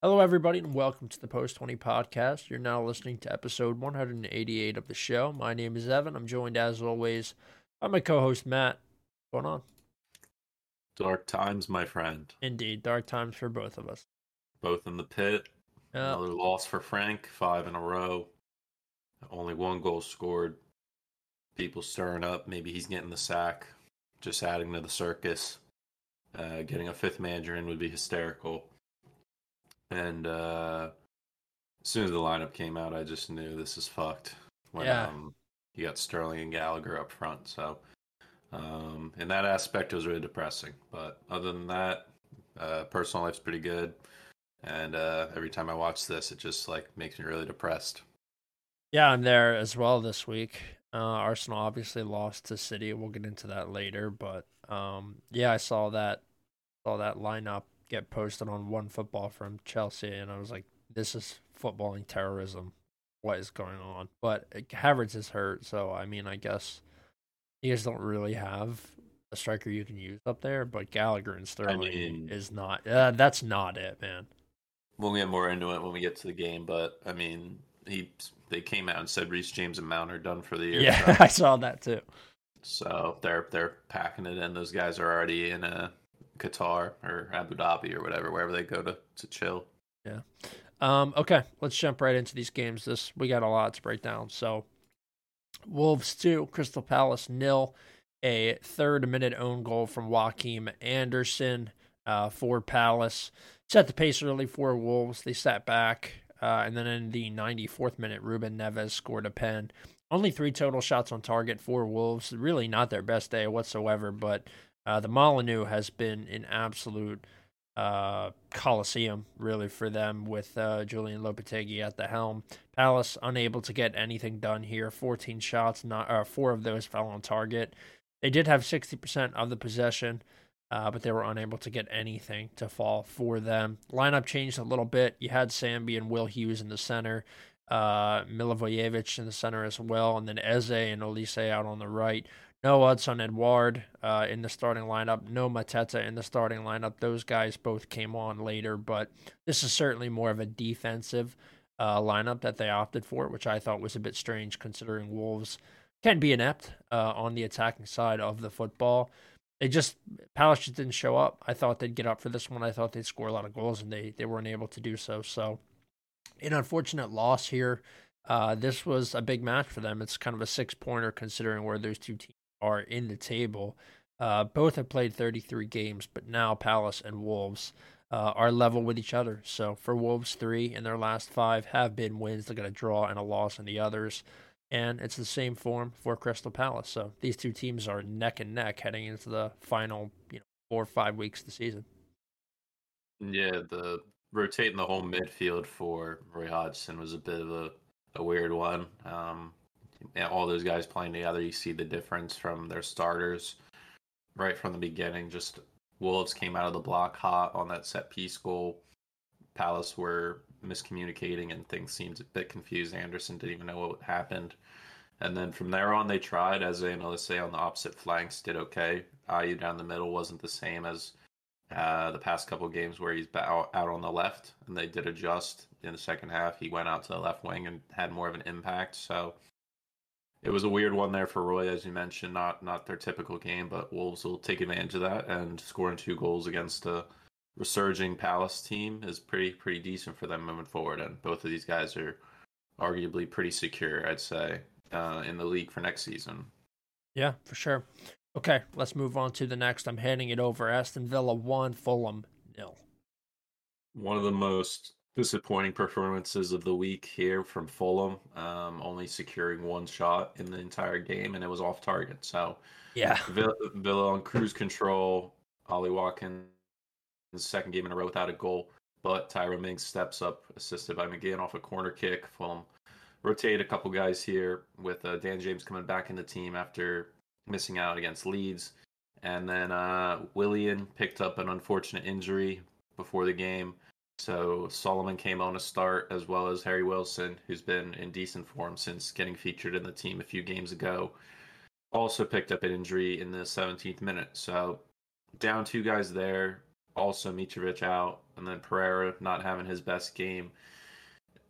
Hello, everybody, and welcome to the Post 20 podcast. You're now listening to episode 188 of the show. My name is Evan. I'm joined, as always, by my co host, Matt. What's going on? Dark times, my friend. Indeed, dark times for both of us. Both in the pit. Yeah. Another loss for Frank, five in a row. Only one goal scored. People stirring up. Maybe he's getting the sack. Just adding to the circus. Uh, getting a fifth manager in would be hysterical. And uh, as soon as the lineup came out, I just knew this is fucked. When Yeah. um, you got Sterling and Gallagher up front. So, um, in that aspect, it was really depressing. But other than that, uh, personal life's pretty good. And uh, every time I watch this, it just like makes me really depressed. Yeah, I'm there as well this week. Uh, Arsenal obviously lost to City. We'll get into that later, but um, yeah, I saw that saw that lineup get posted on One Football from Chelsea, and I was like, "This is footballing terrorism. What is going on?" But uh, Havertz is hurt, so I mean, I guess you guys don't really have a striker you can use up there. But Gallagher and Sterling mean- is not. Uh, that's not it, man. We'll get more into it when we get to the game, but I mean, he they came out and said Reece James and Mount are done for the year. Yeah, I saw that too. So they're they're packing it in. Those guys are already in uh, Qatar or Abu Dhabi or whatever, wherever they go to, to chill. Yeah. Um, okay, let's jump right into these games. This we got a lot to break down. So, Wolves two, Crystal Palace nil. A third minute own goal from Joachim Andersen uh, for Palace set the pace early for Wolves. They sat back, uh, and then in the 94th minute, Ruben Neves scored a pen. Only three total shots on target for Wolves. Really not their best day whatsoever, but uh, the Molyneux has been an absolute uh, coliseum, really, for them with uh, Julian Lopetegui at the helm. Palace unable to get anything done here. 14 shots, not uh, four of those fell on target. They did have 60% of the possession, uh, but they were unable to get anything to fall for them. Lineup changed a little bit. You had Sambi and Will Hughes in the center, uh, Milivojevic in the center as well, and then Eze and Olise out on the right. No Odsonne Edouard uh, in the starting lineup. No Mateta in the starting lineup. Those guys both came on later, but this is certainly more of a defensive uh, lineup that they opted for, which I thought was a bit strange considering Wolves can be inept uh, on the attacking side of the football. They just Palace just didn't show up. I thought they'd get up for this one. I thought they'd score a lot of goals, and they they weren't able to do so. So, an unfortunate loss here. Uh, this was a big match for them. It's kind of a six pointer considering where those two teams are in the table. Uh, both have played 33 games, but now Palace and Wolves uh, are level with each other. So for Wolves, three in their last five have been wins. They got a draw and a loss in the others. And it's the same form for Crystal Palace. So these two teams are neck and neck heading into the final, you know, four or five weeks of the season. Yeah, the rotating the whole midfield for Roy Hodgson was a bit of a, a weird one. Um, all those guys playing together, you see the difference from their starters right from the beginning. Just Wolves came out of the block hot on that set piece goal. Palace were miscommunicating and things seemed a bit confused. Anderson didn't even know what happened. And then from there on, they tried. Eze and Olise on the opposite flanks did okay. Ayew down the middle wasn't the same as uh, the past couple games where he's out on the left, and they did adjust in the second half. He went out to the left wing and had more of an impact. So it was a weird one there for Roy, as you mentioned. Not not their typical game, but Wolves will take advantage of that and scoring two goals against a resurging Palace team is pretty pretty decent for them moving forward. And both of these guys are arguably pretty secure, I'd say, uh, in the league for next season. Yeah, for sure. Okay, let's move on to the next. I'm handing it over. Aston Villa one, Fulham nil. One of the most disappointing performances of the week here from Fulham, um, only securing one shot in the entire game, and it was off target. So Yeah, Villa, Villa on cruise control. Ollie Watkins, second game in a row without a goal, but Tyra Mings steps up, assisted by McGinn off a corner kick. Fulham rotate a couple guys here with uh, Dan James coming back in the team after missing out against Leeds. And then uh, Willian picked up an unfortunate injury before the game. So Solomon came on to start, as well as Harry Wilson, who's been in decent form since getting featured in the team a few games ago. Also picked up an injury in the 17th minute. So down two guys there. Also Mitrovic out. and then Pereira not having his best game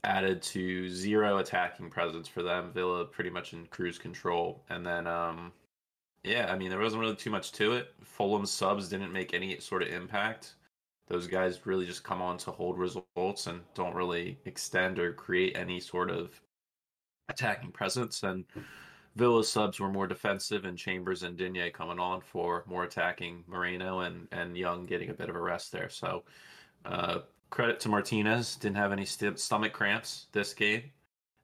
added to zero attacking presence for them. Villa pretty much in cruise control, and then um, yeah, I mean there wasn't really too much to it. Fulham subs didn't make any sort of impact. Those guys really just come on to hold results and don't really extend or create any sort of attacking presence. And Villa's subs were more defensive, and Chambers and Digne coming on for more attacking. Moreno and and Young getting a bit of a rest there. So uh, credit to Martinez. Didn't have any st- stomach cramps this game.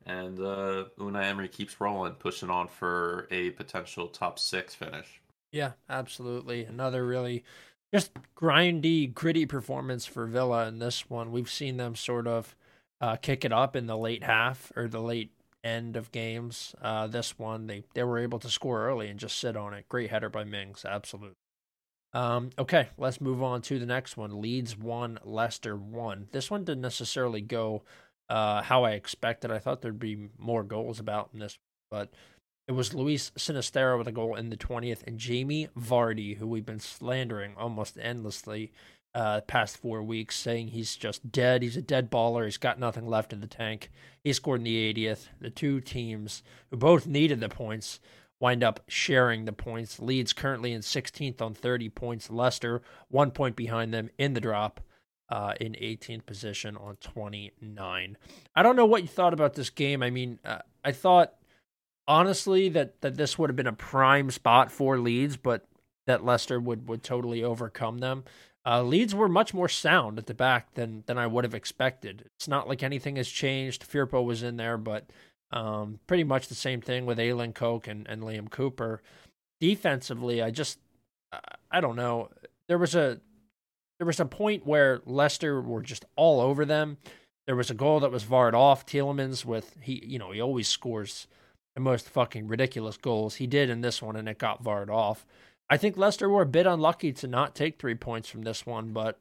And uh, Unai Emery keeps rolling, pushing on for a potential top six finish. Yeah, absolutely. Another really just grindy, gritty performance for Villa in this one. We've seen them sort of uh, kick it up in the late half or the late end of games. Uh, this one, they, they were able to score early and just sit on it. Great header by Mings, absolutely. Um, okay, let's move on to the next one. Leeds one, Leicester one. This one didn't necessarily go uh, how I expected. I thought there'd be more goals about in this, but it was Luis Sinisterra with a goal in the 20th and Jamie Vardy, who we've been slandering almost endlessly uh, past four weeks, saying he's just dead. He's a dead baller. He's got nothing left in the tank. He scored in the 80th. The two teams who both needed the points wind up sharing the points. Leeds currently in 16th on 30 points. Leicester one point behind them in the drop. Uh, in 18th position on 29. I don't know what you thought about this game. I mean, uh, I thought honestly that that this would have been a prime spot for Leeds, but that Leicester would would totally overcome them. Uh, Leeds were much more sound at the back than than I would have expected. It's not like anything has changed. Firpo was in there, but um, pretty much the same thing with Ayling Koch and, and Liam Cooper. Defensively, I just I don't know. There was a there was a point where Leicester were just all over them. There was a goal that was varred off. Tielemans with he you know he always scores the most fucking ridiculous goals. He did in this one, and it got varred off. I think Leicester were a bit unlucky to not take three points from this one, but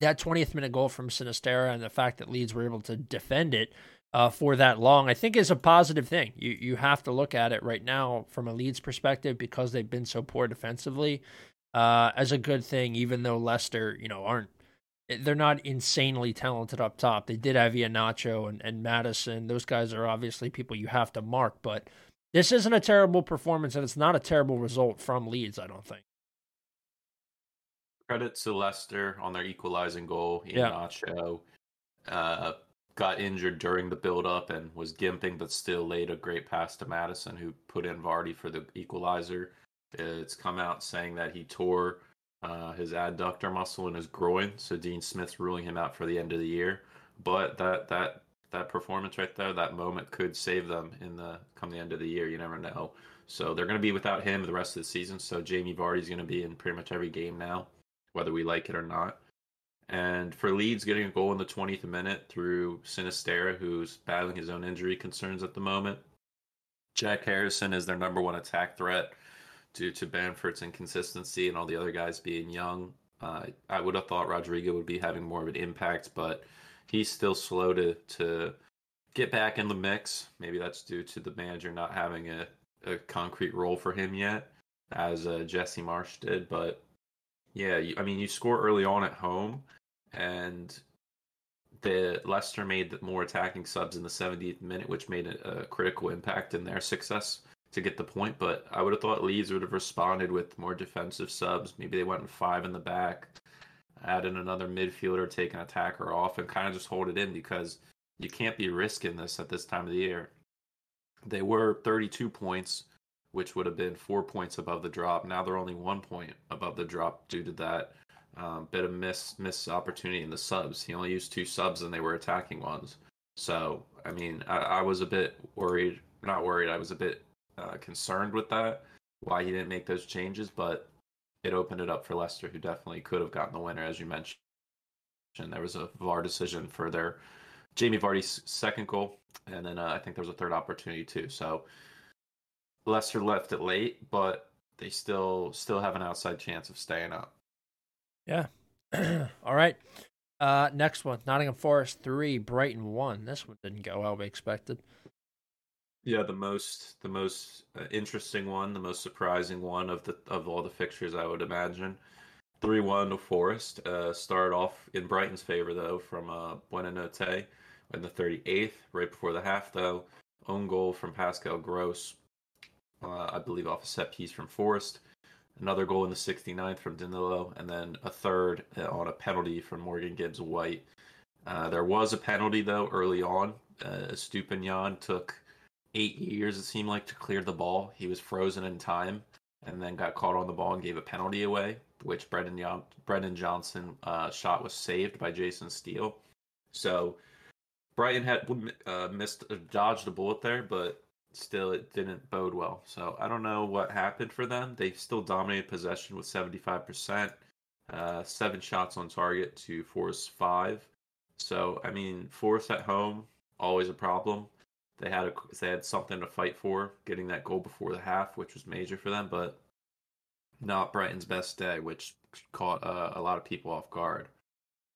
that 20th minute goal from Sinisterra and the fact that Leeds were able to defend it uh, for that long, I think is a positive thing. You you have to look at it right now from a Leeds perspective because they've been so poor defensively uh, as a good thing. Even though Leicester, you know, aren't they're not insanely talented up top. They did have Iheanacho and, and Maddison. Those guys are obviously people you have to mark, but this isn't a terrible performance and it's not a terrible result from Leeds, I don't think. Credit to Leicester on their equalizing goal. Iheanacho yeah. uh, got injured during the build up and was gimping, but still laid a great pass to Maddison, who put in Vardy for the equalizer. It's come out saying that he tore uh, his adductor muscle in his groin, so Dean Smith's ruling him out for the end of the year. But that that that performance right there, that moment could save them in the come the end of the year. You never know. So they're going to be without him the rest of the season. So Jamie Vardy's going to be in pretty much every game now, whether we like it or not. And for Leeds, getting a goal in the 20th minute through Sinisterra, who's battling his own injury concerns at the moment. Jack Harrison is their number one attack threat due to Bamford's inconsistency and all the other guys being young. Uh, I would have thought Rodrigo would be having more of an impact, but he's still slow to to get back in the mix. Maybe that's due to the manager not having a, a concrete role for him yet, as uh, Jesse Marsch did. But yeah, you, I mean, you score early on at home, and the Leicester made more attacking subs in the 70th minute, which made a, a critical impact in their success to get the point, but I would have thought Leeds would have responded with more defensive subs. Maybe they went in five in the back, added another midfielder, take an attacker off, and kind of just hold it in because you can't be risking this at this time of the year. They were 32 points, which would have been four points above the drop. Now they're only one point above the drop due to that um, bit of miss miss opportunity in the subs. He only used two subs and they were attacking ones. So I mean, I, I was a bit worried. Not worried. I was a bit uh, concerned with that, why he didn't make those changes, but it opened it up for Leicester, who definitely could have gotten the winner, as you mentioned. There was a VAR decision for their Jamie Vardy's second goal, and then uh, I think there was a third opportunity too. So Leicester left it late, but they still still have an outside chance of staying up. Yeah. All right. Uh, next one, Nottingham Forest three, Brighton one. This one didn't go how we expected. Yeah, the most the most uh, interesting one, the most surprising one of the of all the fixtures, I would imagine. 3 1 to Forest. Uh, started off in Brighton's favor, though, from uh, Buonanotte in the 38th, right before the half, though. Own goal from Pascal Gross, uh, I believe, off a set piece from Forest. Another goal in the 69th from Danilo, and then a third uh, on a penalty from Morgan Gibbs White. Uh, there was a penalty, though, early on. Uh, Estupiñán took eight years, it seemed like, to clear the ball. He was frozen in time and then got caught on the ball and gave a penalty away, which Brendan, Jon- Brendan Johnson uh, shot was saved by Jason Steele. So Brighton had uh, missed, uh, dodged a bullet there, but still it didn't bode well. So I don't know what happened for them. They still dominated possession with 75%, uh, seven shots on target to Force five. So I mean, Force at home always a problem. They had a, they had something to fight for, getting that goal before the half, which was major for them, but not Brighton's best day, which caught uh, a lot of people off guard.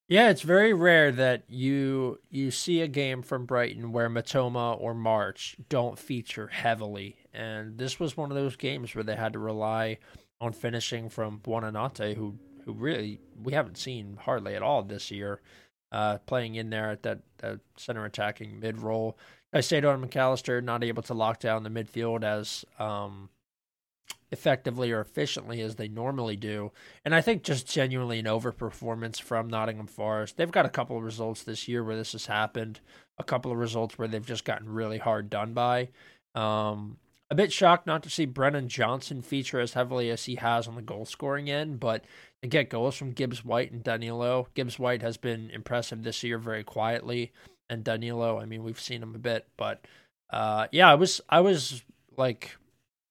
Yeah, it's very rare that you you see a game from Brighton where Mitoma or March don't feature heavily, and this was one of those games where they had to rely on finishing from Buonanotte, who who really we haven't seen hardly at all this year, uh, playing in there at that, that center attacking mid role. Caicedo and Mac Allister not able to lock down the midfield as um, effectively or efficiently as they normally do. And I think just genuinely an overperformance from Nottingham Forest. They've got a couple of results this year where this has happened, a couple of results where they've just gotten really hard done by. Um, a bit shocked not to see Brennan Johnson feature as heavily as he has on the goal scoring end, but to get goals from Gibbs White and Danilo. Gibbs White has been impressive this year very quietly. And Danilo, I mean, we've seen him a bit, but uh, yeah, I was I was like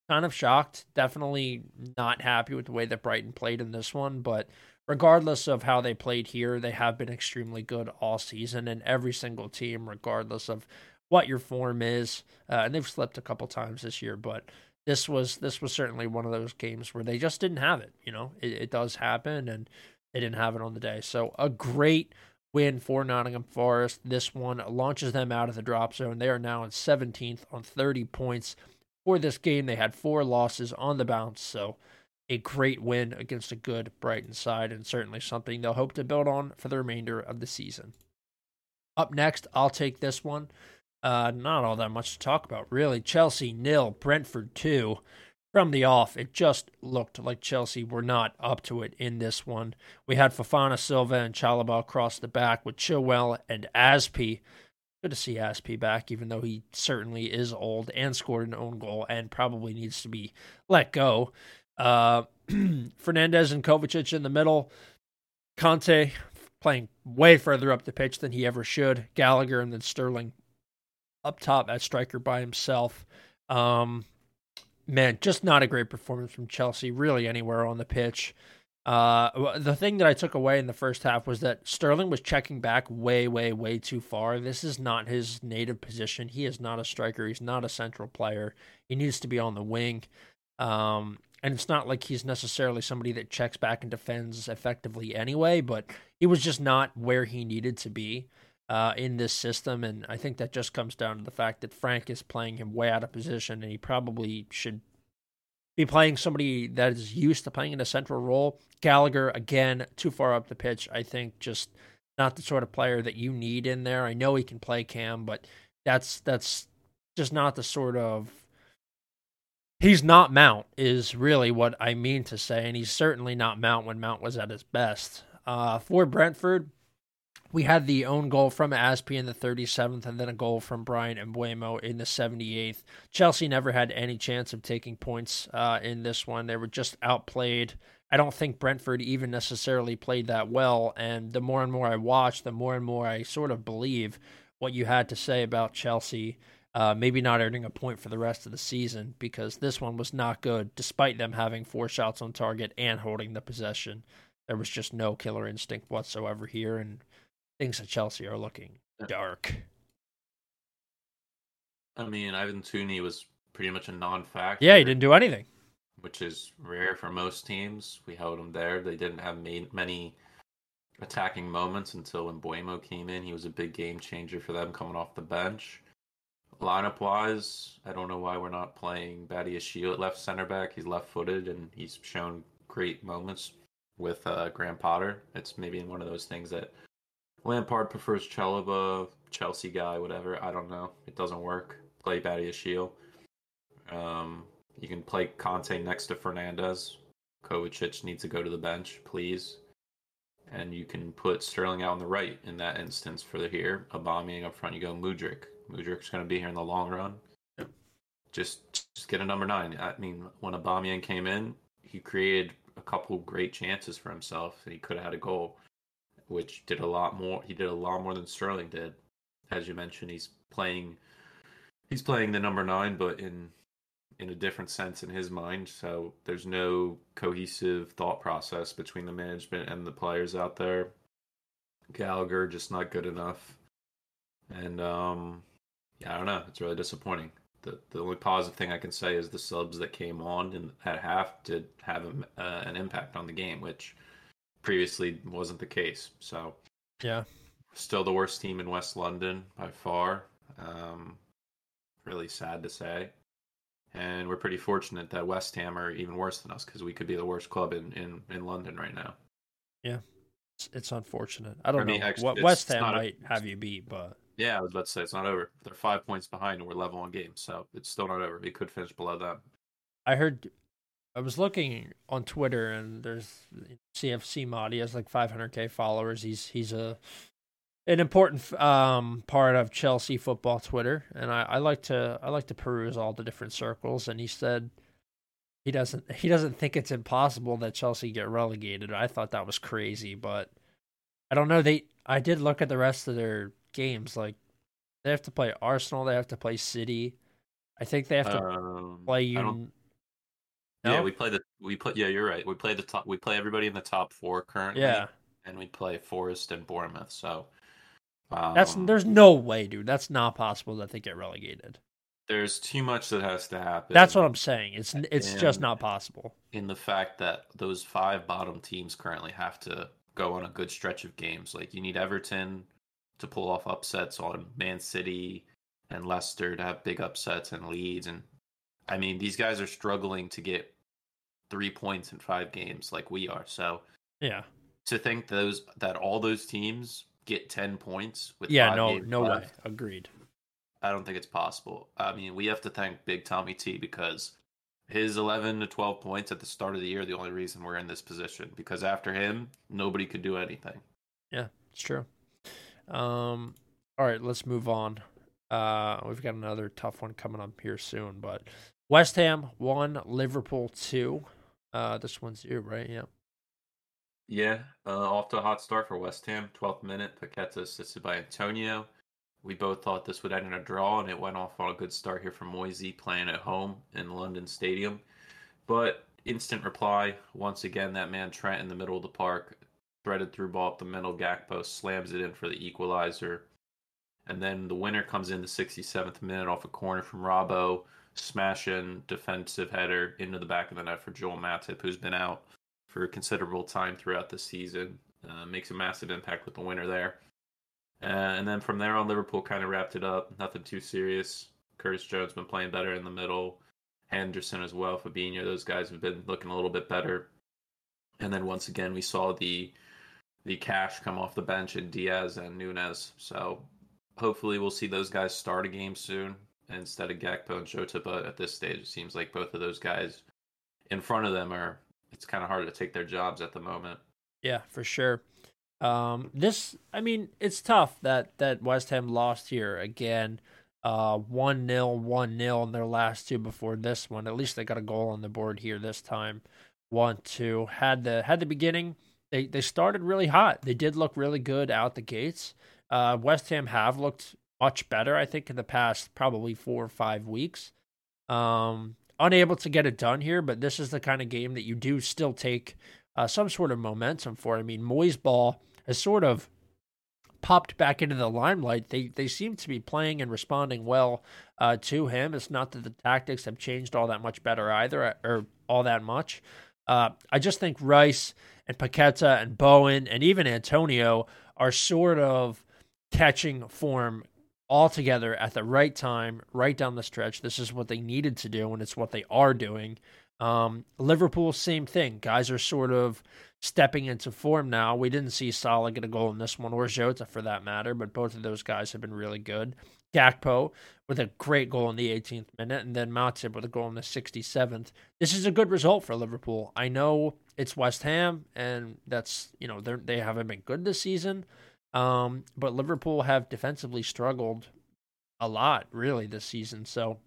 kind of shocked. Definitely not happy with the way that Brighton played in this one, but regardless of how they played here, they have been extremely good all season, and every single team, regardless of what your form is, uh, and they've slipped a couple times this year, but this was this was certainly one of those games where they just didn't have it. You know, it, it does happen, and they didn't have it on the day. So a great win for Nottingham Forest. This one launches them out of the drop zone. They are now in 17th on 30 points for this game. They had four losses on the bounce, so a great win against a good Brighton side, and certainly something they'll hope to build on for the remainder of the season. Up next, I'll take this one. Uh, not all that much to talk about, really. Chelsea nil, Brentford two. From the off, it just looked like Chelsea were not up to it in this one. We had Fofana Silva and Chalobah across the back with Chilwell and Azpi Good to see Azpi back, even though he certainly is old and scored an own goal and probably needs to be let go. Uh, Fernandez and Kovacic in the middle. Kanté playing way further up the pitch than he ever should. Gallagher and then Sterling up top at striker by himself. Um, man, just not a great performance from Chelsea, really anywhere on the pitch. Uh, the thing that I took away in the first half was that Sterling was checking back way, way, way too far. This is not his native position. He is not a striker. He's not a central player. He needs to be on the wing. Um, and it's not like he's necessarily somebody that checks back and defends effectively anyway, but he was just not where he needed to be uh, in this system. And I think that just comes down to the fact that Frank is playing him way out of position, and he probably should be playing somebody that is used to playing in a central role. Gallagher, again, too far up the pitch. I think just not the sort of player that you need in there. I know he can play Cam, but that's that's just not the sort of he's not Mount is really what I mean to say, and he's certainly not Mount when Mount was at his best. Uh, for Brentford, we had the own goal from Azpi in the 37th and then a goal from Bryan Mbeumo in the 78th. Chelsea never had any chance of taking points uh, in this one. They were just outplayed. I don't think Brentford even necessarily played that well. And the more and more I watch, the more and more I sort of believe what you had to say about Chelsea. Uh, maybe not earning a point for the rest of the season because this one was not good, despite them having four shots on target and holding the possession. There was just no killer instinct whatsoever here, and things at Chelsea are looking dark. I mean, Ivan Toney was pretty much a non-factor. Yeah, he didn't do anything, which is rare for most teams. We held him there. They didn't have many attacking moments until when Mbeumo came in. He was a big game changer for them coming off the bench. Lineup wise, I don't know why we're not playing Batty Badiashile at left center back. He's left footed and he's shown great moments with uh, Graham Potter. It's maybe one of those things that Lampard prefers Chalobah, Chelsea guy, whatever. I don't know. It doesn't work. Play Badiashile. Um, you can play Kanté next to Fernandez. Kovacic needs to go to the bench, please. And you can put Sterling out on the right in that instance for the here. Aubameyang up front. You go Mudryk. Mudryk's going to be here in the long run. Yep. Just, just get a number nine. I mean, when Aubameyang came in, he created a couple great chances for himself, and he could have had a goal, which did a lot more. He did a lot more than Sterling did. As you mentioned, he's playing, he's playing the number nine, but in in a different sense in his mind. So there's no cohesive thought process between the management and the players out there. Gallagher just not good enough, and um, yeah, I don't know. It's really disappointing. The the only positive thing I can say is the subs that came on in, at half did have a, uh, an impact on the game, which previously wasn't the case. So yeah, still the worst team in West London by far. Um, really sad to say and we're pretty fortunate that West Ham are even worse than us because we could be the worst club in, in, in London right now. Yeah, it's, it's unfortunate. I don't I mean, know what West Ham not a- might have you beat, but Yeah, I was about to say it's not over. They're five points behind and we're level on games, so it's still not over. We could finish below them. I heard I was looking on Twitter and there's CFC mod. He has like 500k followers. He's he's a an important um part of Chelsea football Twitter, and I, I like to I like to peruse all the different circles. And he said he doesn't he doesn't think it's impossible that Chelsea get relegated. I thought that was crazy, but I don't know. They I did look at the rest of their games. Like they have to play Arsenal. They have to play City. I think they have to Um, play don't- No? Yeah, we play the we play. Yeah, you're right. We play the top. We play everybody in the top four currently. yeah. and we play Forest and Bournemouth. So um, That's there's no way, dude. That's not possible that they get relegated. there's too much that has to happen. That's what I'm saying. It's it's just not possible. in the fact that those five bottom teams currently have to go on a good stretch of games. Like you need Everton to pull off upsets on Man City and Leicester to have big upsets and Leeds and I mean these guys are struggling to get 3 points in 5 games like we are. So Yeah. to think those that all those teams get 10 points with Yeah. five No. No way. Agreed. I don't think it's possible. I mean, we have to thank Big Tommy T because his 11 to 12 points at the start of the year the only reason we're in this position because after him, nobody could do anything. Yeah. It's true. Um. All right. Let's move on. Uh, we've got another tough one coming up here soon, but West Ham one, Liverpool two. Uh, this one's you, right? Yeah. Yeah, uh, off to a hot start for West Ham. 12th minute, Paqueta assisted by Antonio. We both thought this would end in a draw, and it went off on a good start here for Moisey playing at home in London Stadium. But instant reply, once again, that man Trent in the middle of the park, threaded through ball up the middle, Gakpo slams it in for the equalizer. And then the winner comes in the 67th minute off a corner from Robbo, smashing defensive header into the back of the net for Joel Matip, who's been out for a considerable time throughout the season. Uh, makes a massive impact with the winner there. Uh, and then from there on, Liverpool kind of wrapped it up. Nothing too serious. Curtis Jones been playing better in the middle. Henderson as well. Fabinho, those guys have been looking a little bit better. And then once again, we saw the the cash come off the bench in Diaz and Nunez. So hopefully, we'll see those guys start a game soon instead of Gakpo and Jota. But at this stage, it seems like both of those guys in front of them are. It's kind of hard to take their jobs at the moment. Yeah, for sure. Um, this, I mean, it's tough that that West Ham lost here again. Uh, one 0 one 0 in their last two before this one. At least they got a goal on the board here this time. One two had the had the beginning. They they started really hot. They did look really good out the gates. Uh, West Ham have looked much better, I think, in the past probably four or five weeks. Um, unable to get it done here, but this is the kind of game that you do still take uh, some sort of momentum for. I mean, Moyes ball has sort of popped back into the limelight. They they seem to be playing and responding well uh, to him. It's not that the tactics have changed all that much better either, or all that much. Uh, I just think Rice and Paqueta and Bowen and even Antonio are sort of catching form all together at the right time, right down the stretch. This is what they needed to do, and it's what they are doing. Um, Liverpool, same thing. Guys are sort of stepping into form now. We didn't see Salah get a goal in this one, or Jota for that matter, but both of those guys have been really good. Gakpo with a great goal in the 18th minute, and then Matip with a goal in the 67th. This is a good result for Liverpool. I know it's West Ham, and that's you know they they haven't been good this season, um, but Liverpool have defensively struggled a lot really this season. So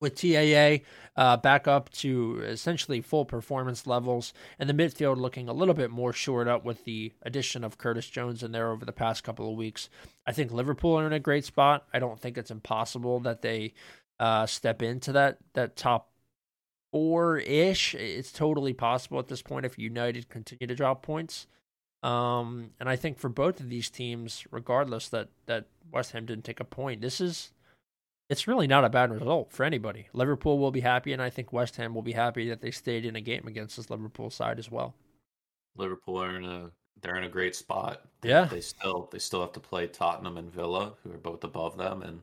with TAA uh, back up to essentially full performance levels, and the midfield looking a little bit more shored up with the addition of Curtis Jones in there over the past couple of weeks. I think Liverpool are in a great spot. I don't think it's impossible that they uh, step into that that top four ish. It's totally possible at this point if United continue to drop points. Um, and I think for both of these teams, regardless that that West Ham didn't take a point, this is it's really not a bad result for anybody. Liverpool will be happy, and I think West Ham will be happy that they stayed in a game against this Liverpool side as well. Liverpool are in a they're in a great spot. Yeah, they still they still have to play Tottenham and Villa, who are both above them, and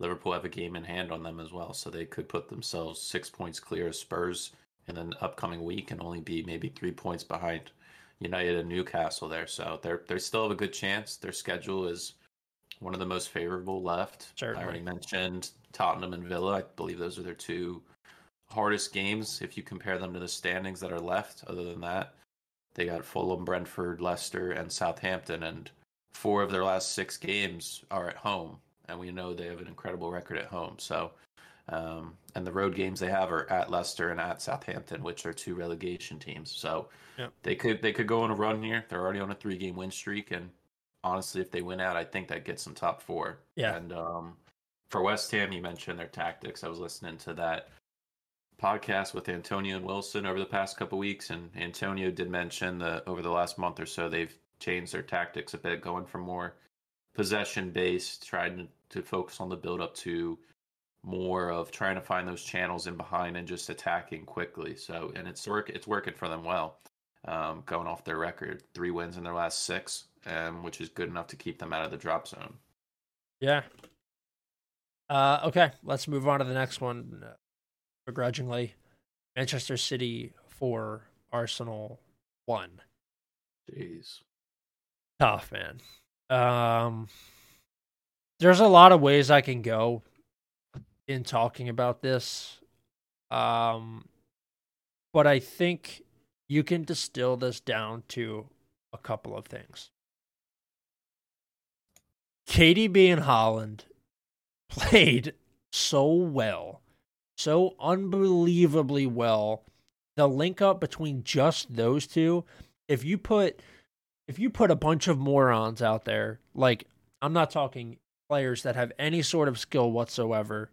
Liverpool have a game in hand on them as well. So they could put themselves six points clear of Spurs in the upcoming week and only be maybe three points behind United and Newcastle there. So they're they still have a good chance. Their schedule is one of the most favorable left. Certainly. I already mentioned Tottenham and Villa. I believe those are their two hardest games if you compare them to the standings that are left. Other than that, they got Fulham, Brentford, Leicester, and Southampton, and four of their last six games are at home. And we know they have an incredible record at home. So, um, and the road games they have are at Leicester and at Southampton, which are two relegation teams. So, yep. they could they could go on a run here. They're already on a three game win streak, and honestly, if they win out, I think that gets them top four. Yeah. And um, for West Ham, you mentioned their tactics. I was listening to that podcast with Antonio and Wilson over the past couple weeks, and Antonio did mention that over the last month or so, they've changed their tactics a bit, going from more possession based, trying to, to focus on the build up to more of trying to find those channels in behind and just attacking quickly. So, and it's work, it's working for them well. Um, going off their record, three wins in their last six um, which is good enough to keep them out of the drop zone. Yeah. Uh, okay, let's move on to the next one. Uh, begrudgingly, Manchester City for Arsenal one. Jeez, tough man. Um, there's a lot of ways I can go in talking about this. Um, but I think you can distill this down to a couple of things. KDB and Haaland played so well, so unbelievably well. The link up between just those two, if you put if you put a bunch of morons out there, like I'm not talking players that have any sort of skill whatsoever,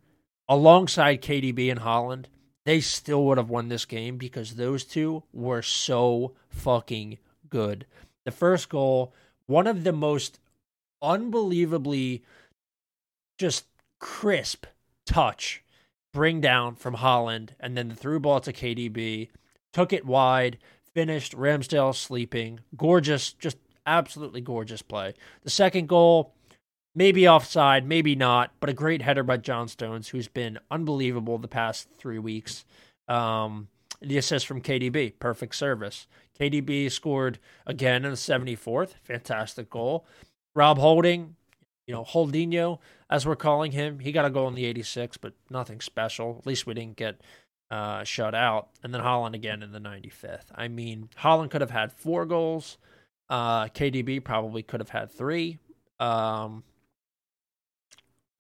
alongside KDB and Haaland, they still would have won this game because those two were so fucking good. The first goal, one of the most unbelievably just crisp touch bring down from Haaland, and then the through ball to KDB took it wide finished Ramsdale sleeping gorgeous just absolutely gorgeous play the second goal maybe offside maybe not but a great header by John Stones who's been unbelievable the past 3 weeks um, the assist from KDB perfect service KDB scored again in the 74th fantastic goal Rob Holding, you know, Holdinho, as we're calling him, he got a goal in the 86, but nothing special. At least we didn't get uh, shut out. And then Haaland again in the 95th. I mean, Haaland could have had four goals. Uh, KDB probably could have had three. Um,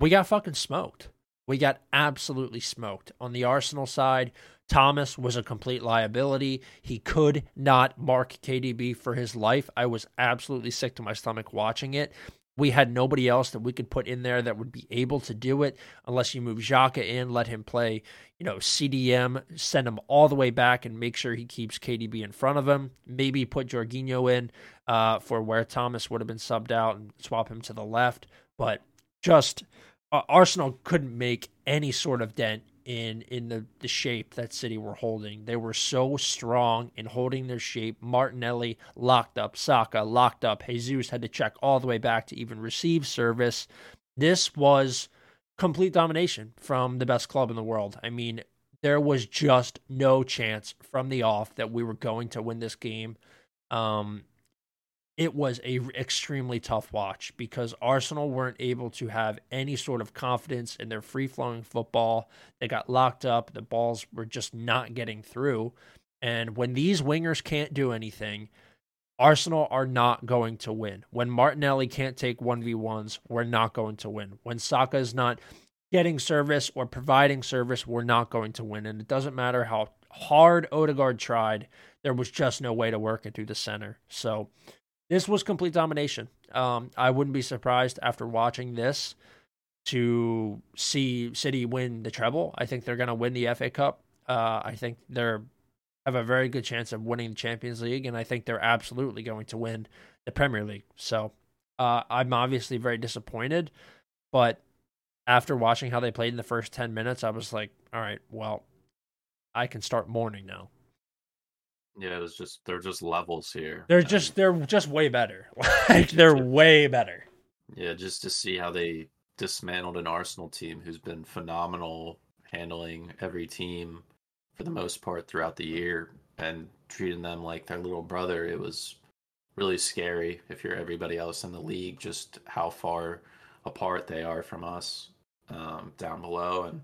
we got fucking smoked. We got absolutely smoked. On the Arsenal side, Thomas was a complete liability. He could not mark KDB for his life. I was absolutely sick to my stomach watching it. We had nobody else that we could put in there that would be able to do it unless you move Xhaka in, let him play, you know, CDM, send him all the way back and make sure he keeps KDB in front of him. Maybe put Jorginho in uh, for where Thomas would have been subbed out and swap him to the left. But just uh, Arsenal couldn't make any sort of dent in in the, the shape that City were holding. They were so strong in holding their shape. Martinelli locked up, Saka locked up. Jesus had to check all the way back to even receive service. This was complete domination from the best club in the world. I mean, there was just no chance from the off that we were going to win this game. Um, it was a extremely tough watch because Arsenal weren't able to have any sort of confidence in their free flowing football. They got locked up. The balls were just not getting through. And when these wingers can't do anything, Arsenal are not going to win. When Martinelli can't take 1v1s, we're not going to win. When Saka is not getting service or providing service, we're not going to win. And it doesn't matter how hard Odegaard tried, there was just no way to work it through the center. So this was complete domination. Um, I wouldn't be surprised after watching this to see City win the treble. I think they're going to win the FA Cup. Uh, I think they're have a very good chance of winning the Champions League, and I think they're absolutely going to win the Premier League. So uh, I'm obviously very disappointed, but after watching how they played in the first 10 minutes, I was like, all right, well, I can start mourning now. Yeah, it was just they're just levels here. They're just they're just way better. like they're way better. Yeah, just to see how they dismantled an Arsenal team who's been phenomenal handling every team for the most part throughout the year and treating them like their little brother. It was really scary if you're everybody else in the league, just how far apart they are from us um, down below. And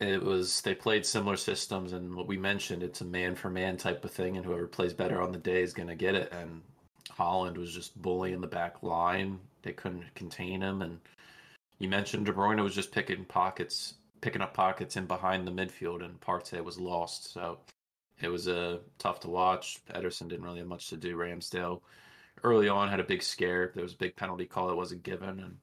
it was they played similar systems, and what we mentioned, it's a man for man type of thing, and whoever plays better on the day is going to get it. And Haaland was just bullying the back line; they couldn't contain him. And you mentioned De Bruyne was just picking pockets, picking up pockets in behind the midfield, and Partey was lost. So it was uh, tough to watch. Ederson didn't really have much to do. Ramsdale early on had a big scare. There was a big penalty call that wasn't given, and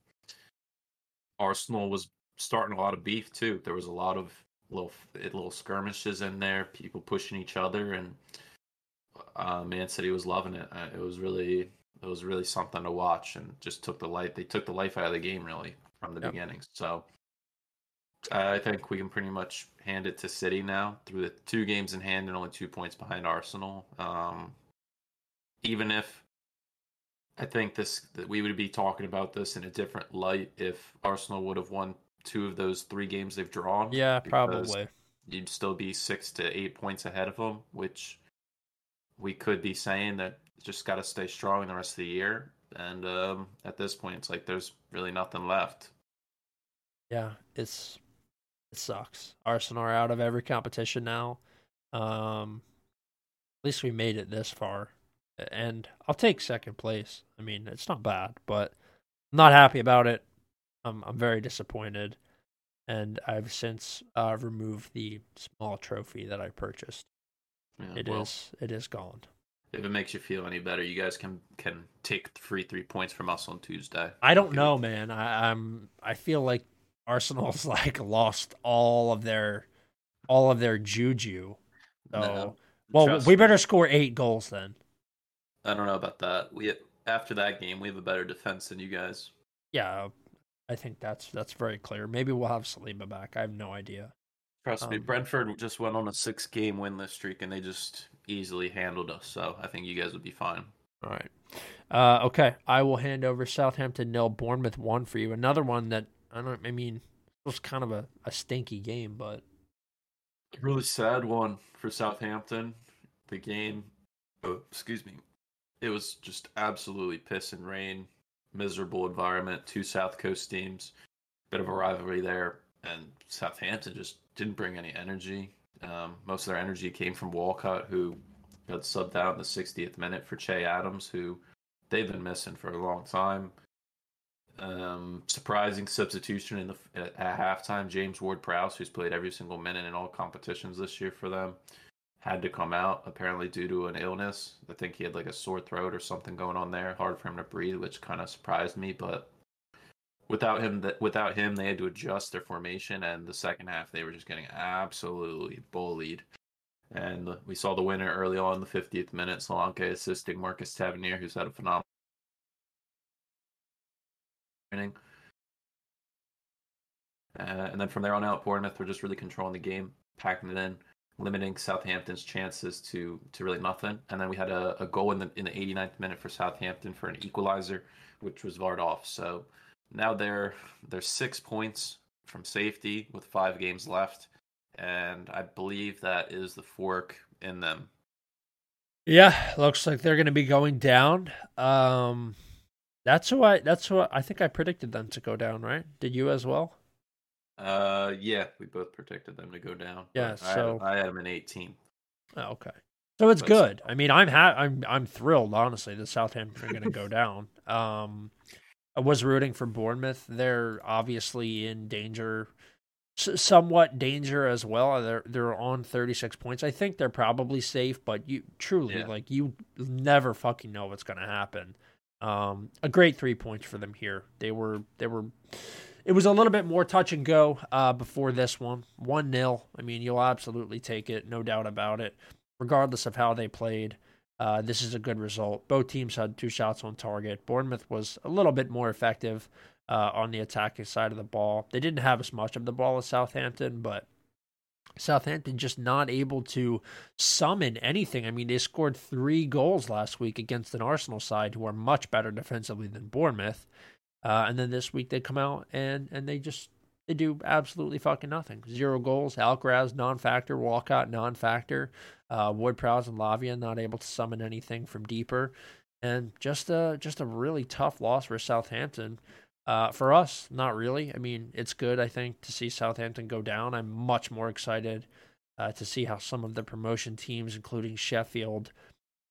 Arsenal was starting a lot of beef too. There was a lot of little little skirmishes in there, people pushing each other, and uh, Man City was loving it. Uh, it was really it was really something to watch, and just took the light. They took the life out of the game really from the yep. beginning. So I think we can pretty much hand it to City now through the two games in hand and only two points behind Arsenal. Um, even if I think this that we would be talking about this in a different light if Arsenal would have won two of those three games they've drawn. Yeah, probably. You'd still be six to eight points ahead of them, which we could be saying that just got to stay strong the rest of the year. And um, at this point, it's like there's really nothing left. Yeah, it's it sucks. Arsenal are out of every competition now. Um, at least we made it this far, and I'll take second place. I mean, it's not bad, but I'm not happy about it. I'm I'm very disappointed, and I've since uh, removed the small trophy that I purchased. Yeah, it well, is, it is gone. If it makes you feel any better, you guys can can take the free three points from us on Tuesday. I don't know, man. I, I'm I feel like Arsenal's like lost all of their all of their juju. So, no, well, we better score eight goals then. I don't know about that. We after that game, we have a better defense than you guys. Yeah, I think that's that's very clear. Maybe we'll have Saliba back. I have no idea. Trust um, me, Brentford just went on a six game winless streak and they just easily handled us. So I think you guys would be fine. All right. Uh, okay. I will hand over Southampton nil, Bournemouth one for you. Another one that I don't I mean it was kind of a, a stinky game, but really sad one for Southampton. The game oh, excuse me. It was just absolutely piss and rain miserable environment. Two South Coast teams, bit of a rivalry there, and Southampton just didn't bring any energy. Um, most of their energy came from Walcott, who got subbed out in the 60th minute for Che Adams, who they've been missing for a long time. Um, surprising substitution in the at, halftime. James Ward-Prowse, who's played every single minute in all competitions this year for them, had to come out apparently due to an illness. I think he had like a sore throat or something going on there, hard for him to breathe, which kind of surprised me. But without him, without him, they had to adjust their formation, and the second half they were just getting absolutely bullied. And we saw the winner early on, the 50th minute, Solanke assisting Marcus Tavernier, who's had a phenomenal. Uh, and then from there on out, Bournemouth were just really controlling the game, packing it in limiting Southampton's chances to to really nothing. And then we had a, a goal in the in the 89th minute for Southampton for an equalizer, which was varred off. So now they're they're six points from safety with five games left, and I believe that is the fork in them. Yeah, looks like they're going to be going down. Um, that's who I. That's who I, I think I predicted them to go down. Right? Did you as well? Uh, yeah, we both predicted them to go down. Yeah, so I had, I had them in 18. Oh, okay. So it's good. I mean, I'm ha- I'm I'm thrilled. Honestly, the Southampton are going to go down. Um, I was rooting for Bournemouth. They're obviously in danger, s- somewhat danger as well. They're they're on 36 points. I think they're probably safe, but you truly Yeah. like you never fucking know what's going to happen. Um, a great three points for them here. They were they were. It was a little bit more touch and go uh, before this one. One 0 I mean, you'll absolutely take it, no doubt about it regardless of how they played. Uh, this is a good result. Both teams had two shots on target. Bournemouth was a little bit more effective uh, on the attacking side of the ball. They didn't have as much of the ball as Southampton, but Southampton just not able to summon anything. I mean, they scored three goals last week against an Arsenal side who are much better defensively than Bournemouth. Uh, and then this week they come out and and they just they do absolutely fucking nothing. Zero goals. Alcaraz non-factor. Walcott non-factor. Uh, Ward-Prowse and Lavia not able to summon anything from deeper, and just a just a really tough loss for Southampton. Uh, for us, not really. I mean, it's good I think to see Southampton go down. I'm much more excited uh, to see how some of the promotion teams, including Sheffield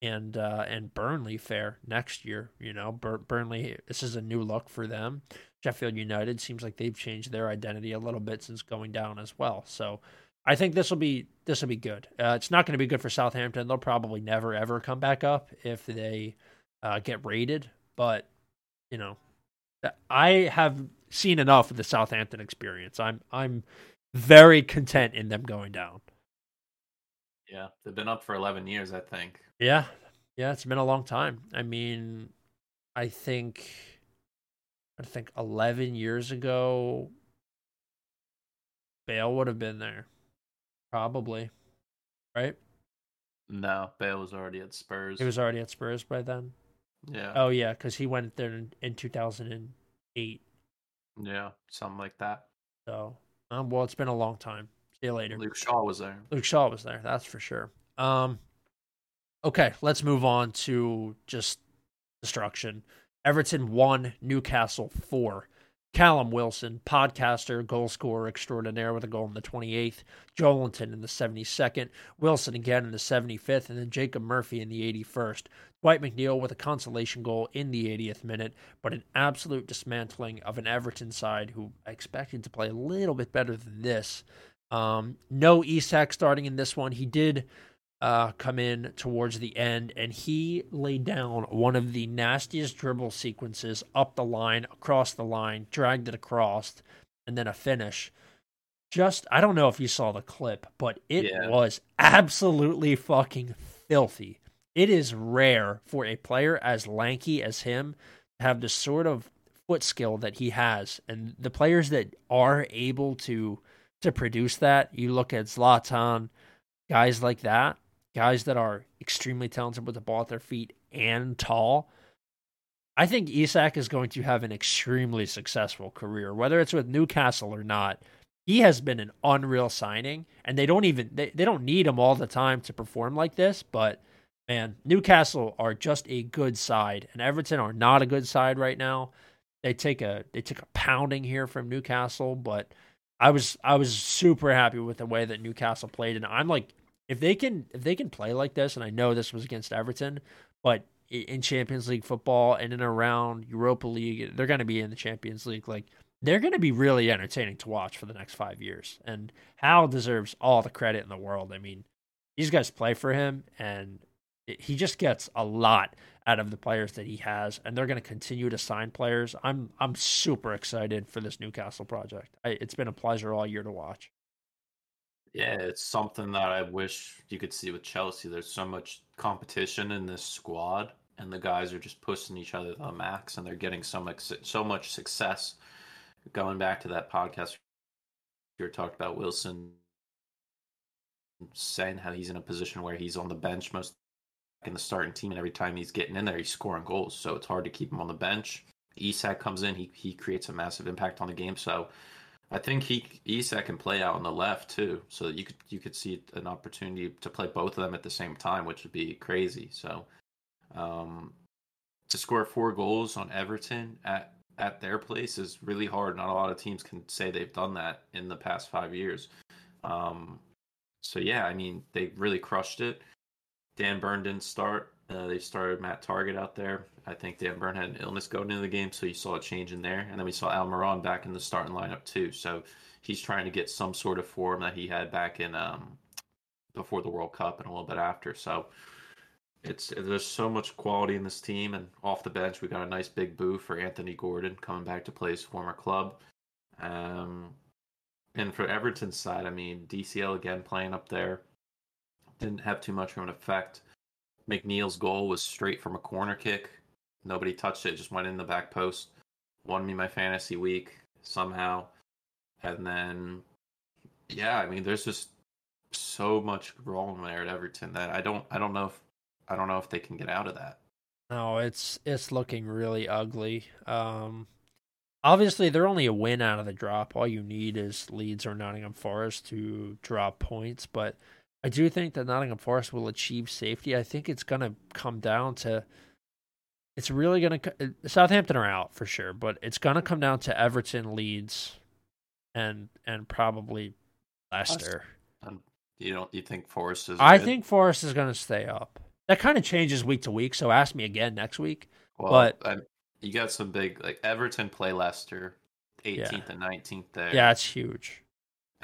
and uh, and Burnley, fare next year. You know, Bur- Burnley. This is a new look for them. Sheffield United seems like they've changed their identity a little bit since going down as well. So I think this will be this will be good. Uh, it's not going to be good for Southampton. They'll probably never ever come back up if they uh, get raided. But you know, I have seen enough of the Southampton experience. I'm I'm very content in them going down. Yeah, they've been up for 11 years, I think. Yeah, yeah, it's been a long time. I mean, I think I think 11 years ago, Bale would have been there, probably, right? No, Bale was already at Spurs. He was already at Spurs by then. yeah, Oh yeah, because he went there in, in 2008. yeah, something like that. So, um, well, it's been a long time. See you later. Luke Shaw was there. Luke Shaw was there, that's for sure. Um, okay, let's move on to just destruction. Everton one, Newcastle four. Callum Wilson, podcaster, goal scorer extraordinaire with a goal in the 28th. Joelinton in the 72nd. Wilson again in the 75th. And then Jacob Murphy in the 81st. Dwight McNeil with a consolation goal in the 80th minute, but an absolute dismantling of an Everton side who I expected to play a little bit better than this. Um, no Isak starting in this one. He did uh, come in towards the end, and he laid down one of the nastiest dribble sequences up the line, across the line, dragged it across, and then a finish. Just, I don't know if you saw the clip, but it Yeah. was absolutely fucking filthy. It is rare for a player as lanky as him to have the sort of foot skill that he has, and the players that are able to to produce that, you look at Zlatan, guys like that, guys that are extremely talented with the ball at their feet and tall. I think Isak is going to have an extremely successful career, whether it's with Newcastle or not. He has been an unreal signing, and they don't even they, they don't need him all the time to perform like this. But man, Newcastle are just a good side, and Everton are not a good side right now. They take a they took a pounding here from Newcastle, but I was I was super happy with the way that Newcastle played, and I'm like, if they can if they can play like this, and I know this was against Everton, but in Champions League football and in around Europa League, they're going to be in the Champions League. Like they're going to be really entertaining to watch for the next five years. And Howe deserves all the credit in the world. I mean, these guys play for him, and he just gets a lot out of the players that he has, and they're going to continue to sign players. I'm I'm super excited for this Newcastle project. I, it's been a pleasure all year to watch. Yeah, it's something that I wish you could see with Chelsea. There's so much competition in this squad, and the guys are just pushing each other to the max, and they're getting so much so much success. Going back to that podcast, you talking about Wilson saying how he's in a position where he's on the bench most in the starting team, and every time he's getting in there, he's scoring goals. So it's hard to keep him on the bench. Isak comes in, he he creates a massive impact on the game. So I think he Isak can play out on the left too, so you could you could see an opportunity to play both of them at the same time, which would be crazy. So, um, to score four goals on Everton at at their place is really hard. Not a lot of teams can say they've done that in the past five years. Um, so yeah, I mean they really crushed it. Dan Burn didn't start. Uh, they started Matt Targett out there. I think Dan Burn had an illness going into the game, so you saw a change in there. And then we saw Almiron back in the starting lineup too. So he's trying to get some sort of form that he had back in um, before the World Cup and a little bit after. So it's there's so much quality in this team, and off the bench we got a nice big boo for Anthony Gordon coming back to play his former club. Um, and for Everton's side, I mean DCL again playing up there didn't have too much of an effect. McNeil's goal was straight from a corner kick. Nobody touched it, just went in the back post. Won me my fantasy week somehow. And then, yeah, I mean, there's just so much wrong there at Everton that I don't, I don't know if, I don't know if they can get out of that. No, it's it's looking really ugly. Um, obviously, they're only a win out of the drop. All you need is Leeds or Nottingham Forest to drop points, but I do think that Nottingham Forest will achieve safety. I think it's going to come down to it's really going to Southampton are out for sure, but it's going to come down to Everton, Leeds, and and probably Leicester. Um, you don't you think Forest is? I good? think Forest is going to stay up. That kind of changes week to week. So ask me again next week. Well, but I, you got some big like Everton play Leicester, 18th yeah. and 19th there. Yeah, it's huge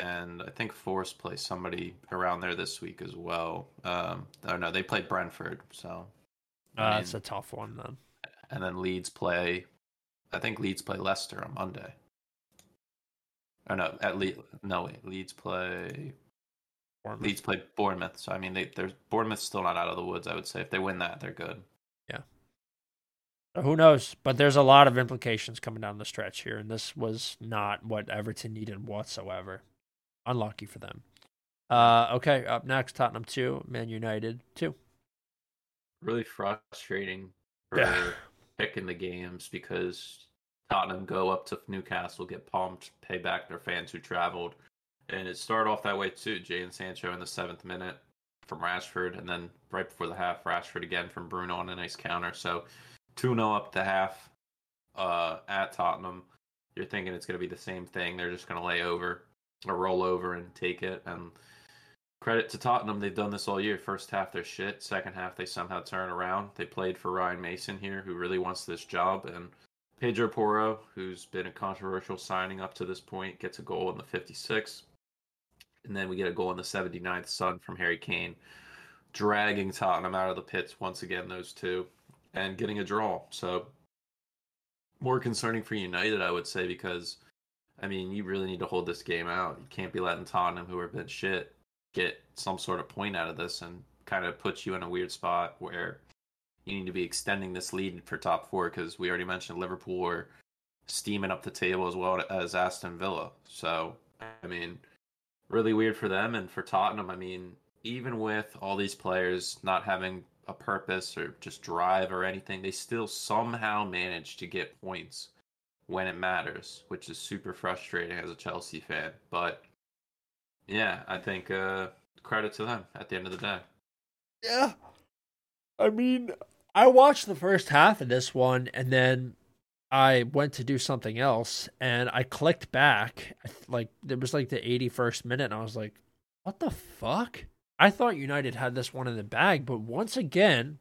and I think Forest plays somebody around there this week as well. Um, oh no, they played Brentford, so uh, that's a tough one then. And then Leeds play, I think Leeds play Leicester on Monday. Oh no, at Le- no wait, Leeds play. Bournemouth. Leeds play Bournemouth, so I mean, they they're Bournemouth's still not out of the woods. I would say if they win that, they're good. Yeah. Who knows? But there's a lot of implications coming down the stretch here, and this was not what Everton needed whatsoever unlucky for them. Uh, okay, up next, Tottenham two, Man United two. Really frustrating for yeah. picking the games because Tottenham go up to Newcastle, get pumped, pay back their fans who traveled, and it started off that way too. Jadon Sancho in the seventh minute from Rashford, and then right before the half, Rashford again from Bruno on a nice counter. So 2 0 up the half uh, at Tottenham. You're thinking it's going to be the same thing. They're just going to lay over a roll over and take it. And credit to Tottenham, they've done this all year. First half they're shit. Second half they somehow turn around. They played for Ryan Mason here, who really wants this job, and Pedro Porro, who's been a controversial signing up to this point, gets a goal in the 56th. And then we get a goal in the 79th, Son from Harry Kane, dragging Tottenham out of the pits once again, those two, and getting a draw. So, more concerning for United, I would say, because I mean, you really need to hold this game out. You can't be letting Tottenham, who have been shit, get some sort of point out of this and kind of put you in a weird spot where you need to be extending this lead for top four because we already mentioned Liverpool are steaming up the table as well as Aston Villa. So, I mean, really weird for them and for Tottenham. I mean, even with all these players not having a purpose or just drive or anything, they still somehow manage to get points when it matters, which is super frustrating as a Chelsea fan. But yeah, I think uh, credit to them at the end of the day. Yeah. I mean, I watched the first half of this one and then I went to do something else and I clicked back. Like, it was like the 81st minute, and I was like, what the fuck? I thought United had this one in the bag, but once again,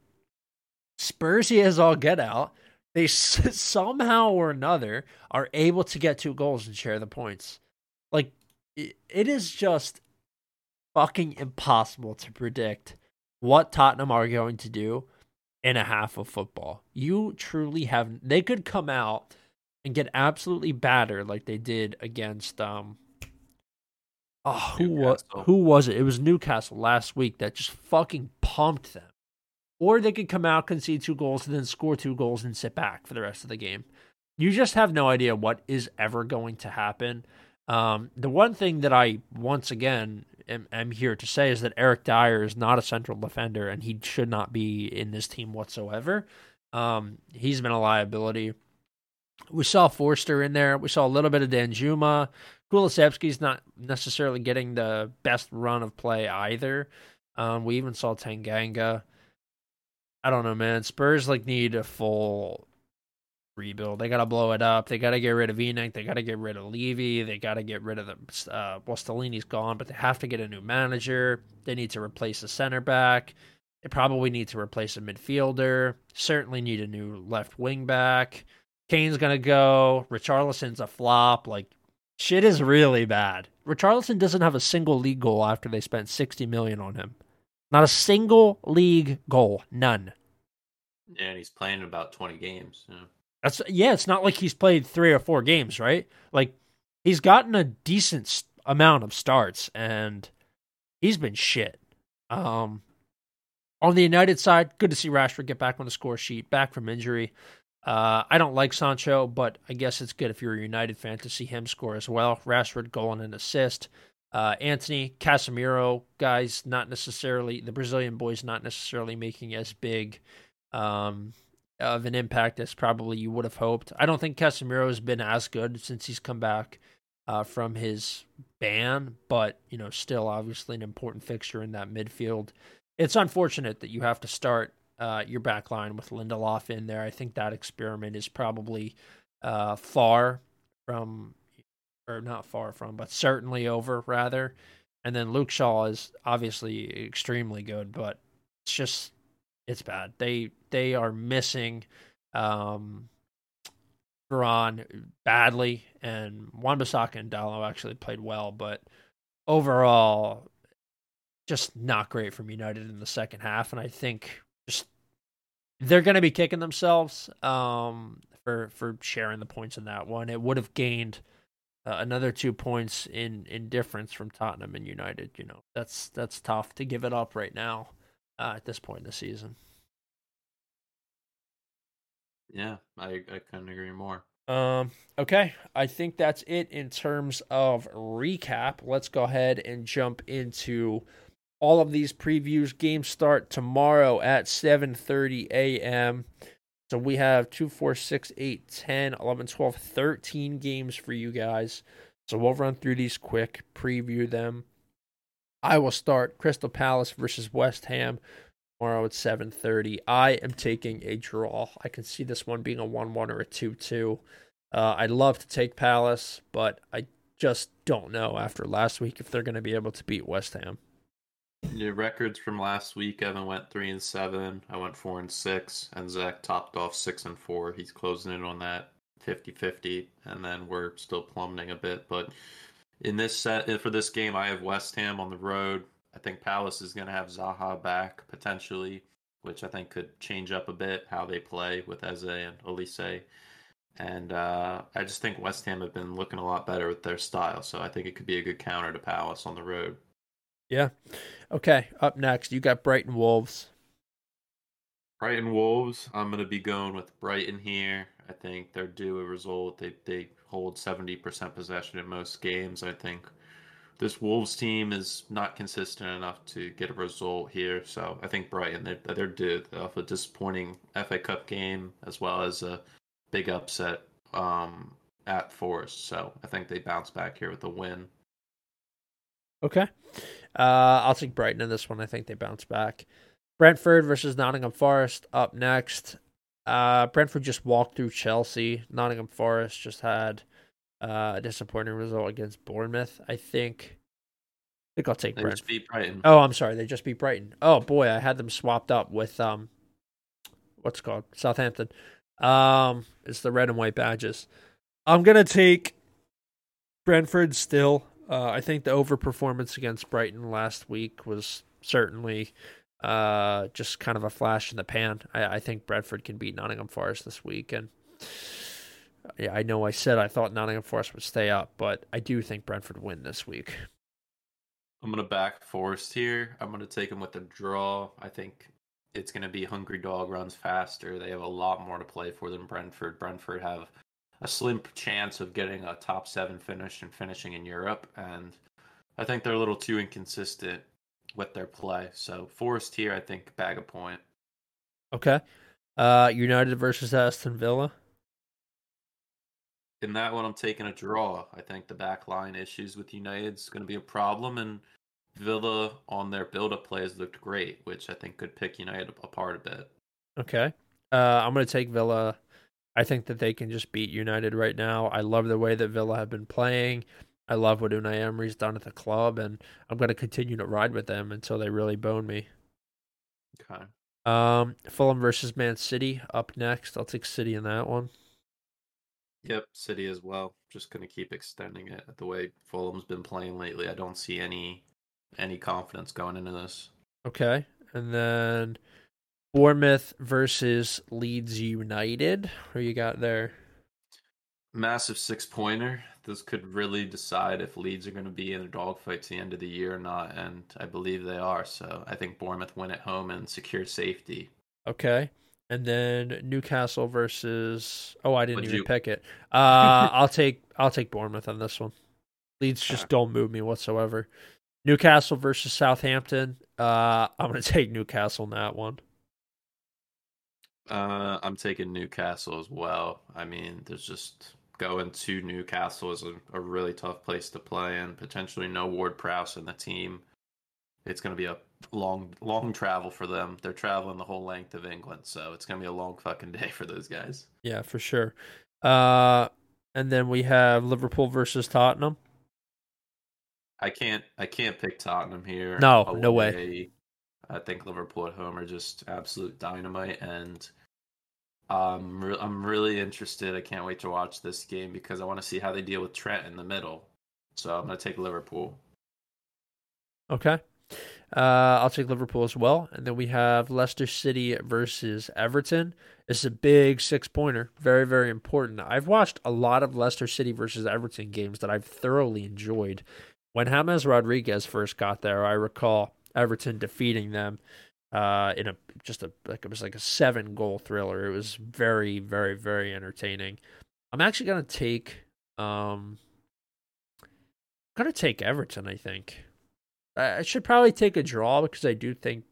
Spursy has all get out they somehow or another are able to get two goals and share the points. Like it is just fucking impossible to predict what Tottenham are going to do in a half of football. You truly have they could come out and get absolutely battered like they did against um Oh, who was who was it? It was Newcastle last week that just fucking pumped them. Or they could come out, concede two goals, and then score two goals and sit back for the rest of the game. You just have no idea what is ever going to happen. Um, the one thing that I, once again, am, am, here to say is that Eric Dier is not a central defender and he should not be in this team whatsoever. Um, he's been a liability. We saw Forster in there. We saw a little bit of Danjuma. Kulusevski's not necessarily getting the best run of play either. Um, we even saw Tanganga. I don't know, man. Spurs like need a full rebuild. They got to blow it up. They got to get rid of ENIC. They got to get rid of Levy. They got to get rid of the. Uh, well, Stellini's gone, but they have to get a new manager. They need to replace a center back. They probably need to replace a midfielder. Certainly need a new left wing back. Kane's gonna go. Richarlison's a flop. Like shit is really bad. Richarlison doesn't have a single league goal after they spent sixty million on him. Not a single league goal. None. And he's playing about twenty games. Yeah. That's yeah. It's not like he's played three or four games, right? Like he's gotten a decent amount of starts, and he's been shit. Um, on the United side, good to see Rashford get back on the score sheet, back from injury. Uh, I don't like Sancho, but I guess it's good if you're a United fan to see him score as well. Rashford goal and an assist. Uh, Antony Casemiro, guys, not necessarily the Brazilian boys, not necessarily making as big um, of an impact as probably you would have hoped. I don't think Casemiro has been as good since he's come back uh, from his ban, but you know, still obviously an important fixture in that midfield. It's unfortunate that you have to start uh, your back line with Lindelof in there. I think that experiment is probably uh, far from, or not far from, but certainly over rather. And then Luke Shaw is obviously extremely good, but it's just it's bad. They they are missing um Varane badly, and Wan-Bissaka and Dalot actually played well, but overall, just not great from United in the second half. And I think just they're to be kicking themselves um, for for sharing the points in that one. It would have gained uh, another two points in in difference from Tottenham and United. You know that's that's tough to give it up right now uh, at this point in the season. Yeah, I I couldn't agree more. Um, okay, I think that's it in terms of recap. Let's go ahead and jump into all of these previews. Games start tomorrow at 7:30 a.m. So we have 2, 4, 6, 8, 10, 11, 12, 13 games for you guys. So we'll run through these quick, preview them. I will start Crystal Palace versus West Ham tomorrow at 7:30. I am taking a draw. I can see this one being a 1-1 or a 2-2. Uh, I'd love to take Palace, but I just don't know after last week if they're going to be able to beat West Ham. Your records from last week, Evan went three and seven. I went four and six, and Zach topped off six and four. He's closing in on that 50-50, and then we're still plummeting a bit. But in this set for this game, I have West Ham on the road. I think Palace is going to have Zaha back potentially, which I think could change up a bit how they play with Eze and Olise. And uh, I just think West Ham have been looking a lot better with their style, so I think it could be a good counter to Palace on the road. Yeah. Okay. Up next, you got Brighton Wolves. Brighton Wolves. I'm going to be going with Brighton here. I think they're due a result. They they hold 70% possession in most games. I think this Wolves team is not consistent enough to get a result here. So I think Brighton they're, they're due off a disappointing FA Cup game as well as a big upset um, at Forest. So I think they bounce back here with a win. Okay. Uh, I'll take Brighton in this one. I think they bounce back. Brentford versus Nottingham Forest up next. Uh, Brentford just walked through Chelsea. Nottingham Forest just had uh, a disappointing result against Bournemouth. I think. I think I'll take they Brentford. beat Brighton. Oh, I'm sorry. They just beat Brighton. Oh boy, I had them swapped up with um, what's called Southampton. Um, it's the red and white badges. I'm gonna take Brentford still. Uh, I think the overperformance against Brighton last week was certainly uh, just kind of a flash in the pan. I, I think Brentford can beat Nottingham Forest this week, and yeah, I know I said I thought Nottingham Forest would stay up, but I do think Brentford win this week. I'm gonna back Forest here. I'm gonna take them with a draw. I think it's gonna be Hungry Dog runs faster. They have a lot more to play for than Brentford. Brentford have a slim chance of getting a top seven finish and finishing in Europe. And I think they're a little too inconsistent with their play. So Forest here, I think bag a point. Okay. Uh, United versus Aston Villa. in that one, I'm taking a draw. I think the back line issues with United is going to be a problem, and Villa on their build-up plays looked great, which I think could pick United apart a bit. Okay. Uh, I'm going to take Villa. I think that they can just beat United right now. I love the way that Villa have been playing. I love what Unai Emery's done at the club, and I'm going to continue to ride with them until they really bone me. Okay. Um, Fulham versus Man City up next. I'll take City in that one. Yep, City as well. Just going to keep extending it the way Fulham's been playing lately. I don't see any any confidence going into this. Okay, and then Bournemouth versus Leeds United. Who you got there? Massive six pointer. This could really decide if Leeds are going to be in a dogfight to the end of the year or not, and I believe they are. So I think Bournemouth win at home and secure safety. Okay. And then Newcastle versus oh I didn't Would even you... pick it. Uh I'll take I'll take Bournemouth on this one. Leeds just don't move me whatsoever. Newcastle versus Southampton. Uh I'm gonna take Newcastle in that one. Uh I'm taking Newcastle as well. I mean, there's just going to Newcastle is a, a really tough place to play and potentially no Ward Prowse in the team. It's going to be a long, long travel for them. They're traveling the whole length of England, so it's going to be a long fucking day for those guys. Yeah, for sure. Uh, and then we have Liverpool versus Tottenham. I can't, I can't pick Tottenham here. No, away. no way. I think Liverpool at home are just absolute dynamite, and um, re- I'm really interested. I can't wait to watch this game because I want to see how they deal with Trent in the middle. So I'm going to take Liverpool. Okay. Uh, I'll take Liverpool as well. And then we have Leicester City versus Everton. It's a big six pointer. Very, very important. I've watched a lot of Leicester City versus Everton games that I've thoroughly enjoyed. When James Rodriguez first got there, I recall Everton defeating them uh, in a just a like it was like a seven goal thriller. It was very very very entertaining. I'm actually gonna take um, I'm gonna take Everton. I think I should probably take a draw because I do think.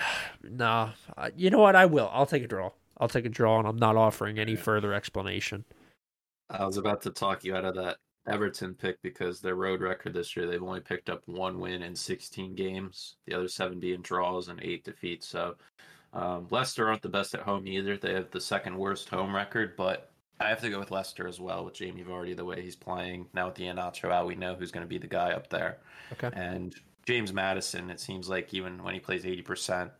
nah, you know what? I will. I'll take a draw. I'll take a draw, and I'm not offering any further explanation. I was about to talk you out of that Everton pick because their road record this year, they've only picked up one win in 16 games, the other seven being draws and eight defeats. So um, Leicester aren't the best at home either. They have the second worst home record, but I have to go with Leicester as well with Jamie Vardy, the way he's playing. Now with the Iheanacho out, we know who's going to be the guy up there. Okay. And James Maddison, it seems like even when he plays 80%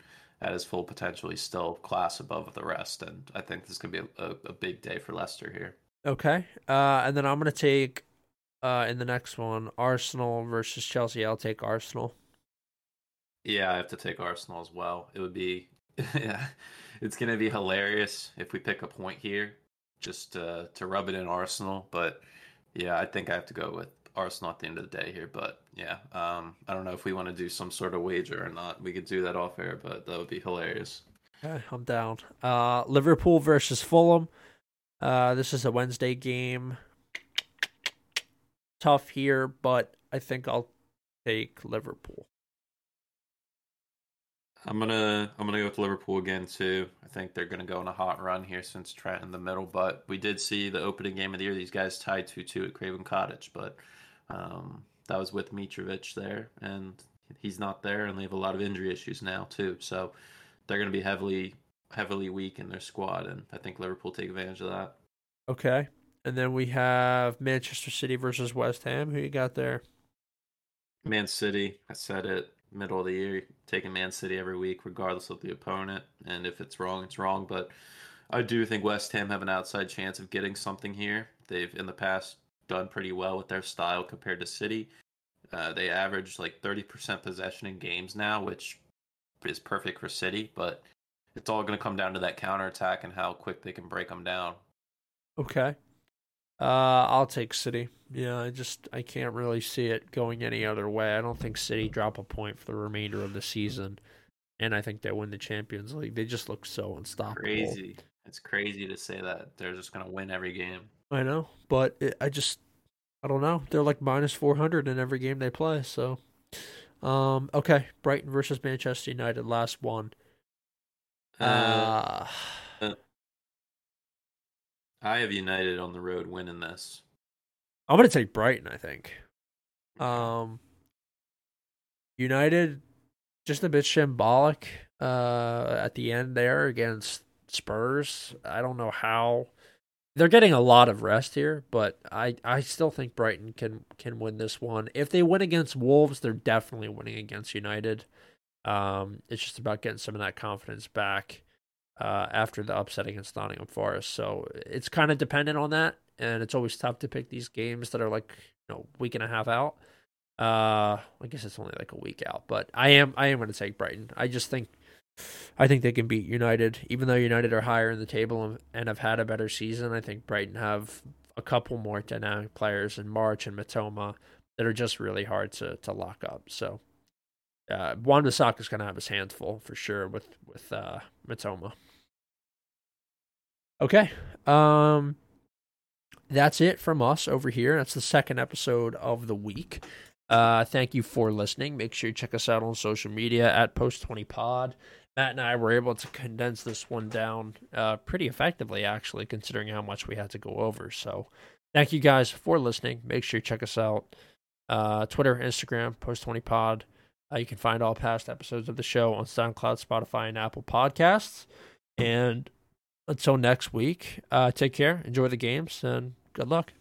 at his full potential, he's still class above the rest. And I think this to be a, a, a big day for Leicester here. Okay. Uh, and then I'm going to take uh, in the next one, Arsenal versus Chelsea. I'll take Arsenal. Yeah, I have to take Arsenal as well. It would be, yeah, it's gonna be hilarious if we pick a point here, just to to rub it in Arsenal. But yeah, I think I have to go with Arsenal at the end of the day here. But yeah, um, I don't know if we want to do some sort of wager or not. We could do that off air, but that would be hilarious. Okay, I'm down. Uh, Liverpool versus Fulham. Uh, this is a Wednesday game tough here, but I think I'll take Liverpool. I'm gonna I'm gonna go with Liverpool again too. I think they're gonna go on a hot run here since Trent in the middle. But we did see the opening game of the year; these guys tied two two at Craven Cottage, but um, that was with Mitrovic there, and he's not there, and they have a lot of injury issues now too. So they're gonna be heavily heavily weak in their squad, and I think Liverpool take advantage of that. Okay, and then we have Manchester City versus West Ham. Who you got there? Man City. I said it middle of the year, taking Man City every week, regardless of the opponent. And if it's wrong, it's wrong. But I do think West Ham have an outside chance of getting something here. They've in the past done pretty well with their style compared to City. Uh, they average like 30% possession in games now, which is perfect for City. But it's all going to come down to that counter attack and how quick they can break them down. Okay. Uh, I'll take City. Yeah, I just I can't really see it going any other way. I don't think City drop a point for the remainder of the season, and I think they win the Champions League. They just look so unstoppable. Crazy. It's crazy to say that they're just gonna win every game. I know, but it, I just I don't know. They're like minus four hundred in every game they play. So, um, okay, Brighton versus Manchester United, last one. Uh, uh I have United on the road winning this. I'm gonna take Brighton. I think. Um, United, just a bit symbolic uh, at the end there against Spurs. I don't know how they're getting a lot of rest here, but I, I still think Brighton can can win this one. If they win against Wolves, they're definitely winning against United. Um, it's just about getting some of that confidence back uh, after the upset against Nottingham Forest. So it's kind of dependent on that, and it's always tough to pick these games that are like you know week and a half out. Uh, I guess it's only like a week out, but I am I am going to take Brighton. I just think I think they can beat United, even though United are higher in the table and have had a better season. I think Brighton have a couple more dynamic players in March and Mitoma that are just really hard to to lock up. So uh, Bissaka is going to have his hands full for sure with with uh, Mitoma. Okay, um, that's it from us over here. That's the second episode of the week. Uh, thank you for listening. Make sure you check us out on social media at Post20Pod. Matt and I were able to condense this one down uh, pretty effectively, actually, considering how much we had to go over. So, thank you guys for listening. Make sure you check us out uh, Twitter, Instagram, Post20Pod. Uh, you can find all past episodes of the show on SoundCloud, Spotify, and Apple Podcasts. And until next week, uh, take care, enjoy the games, and good luck.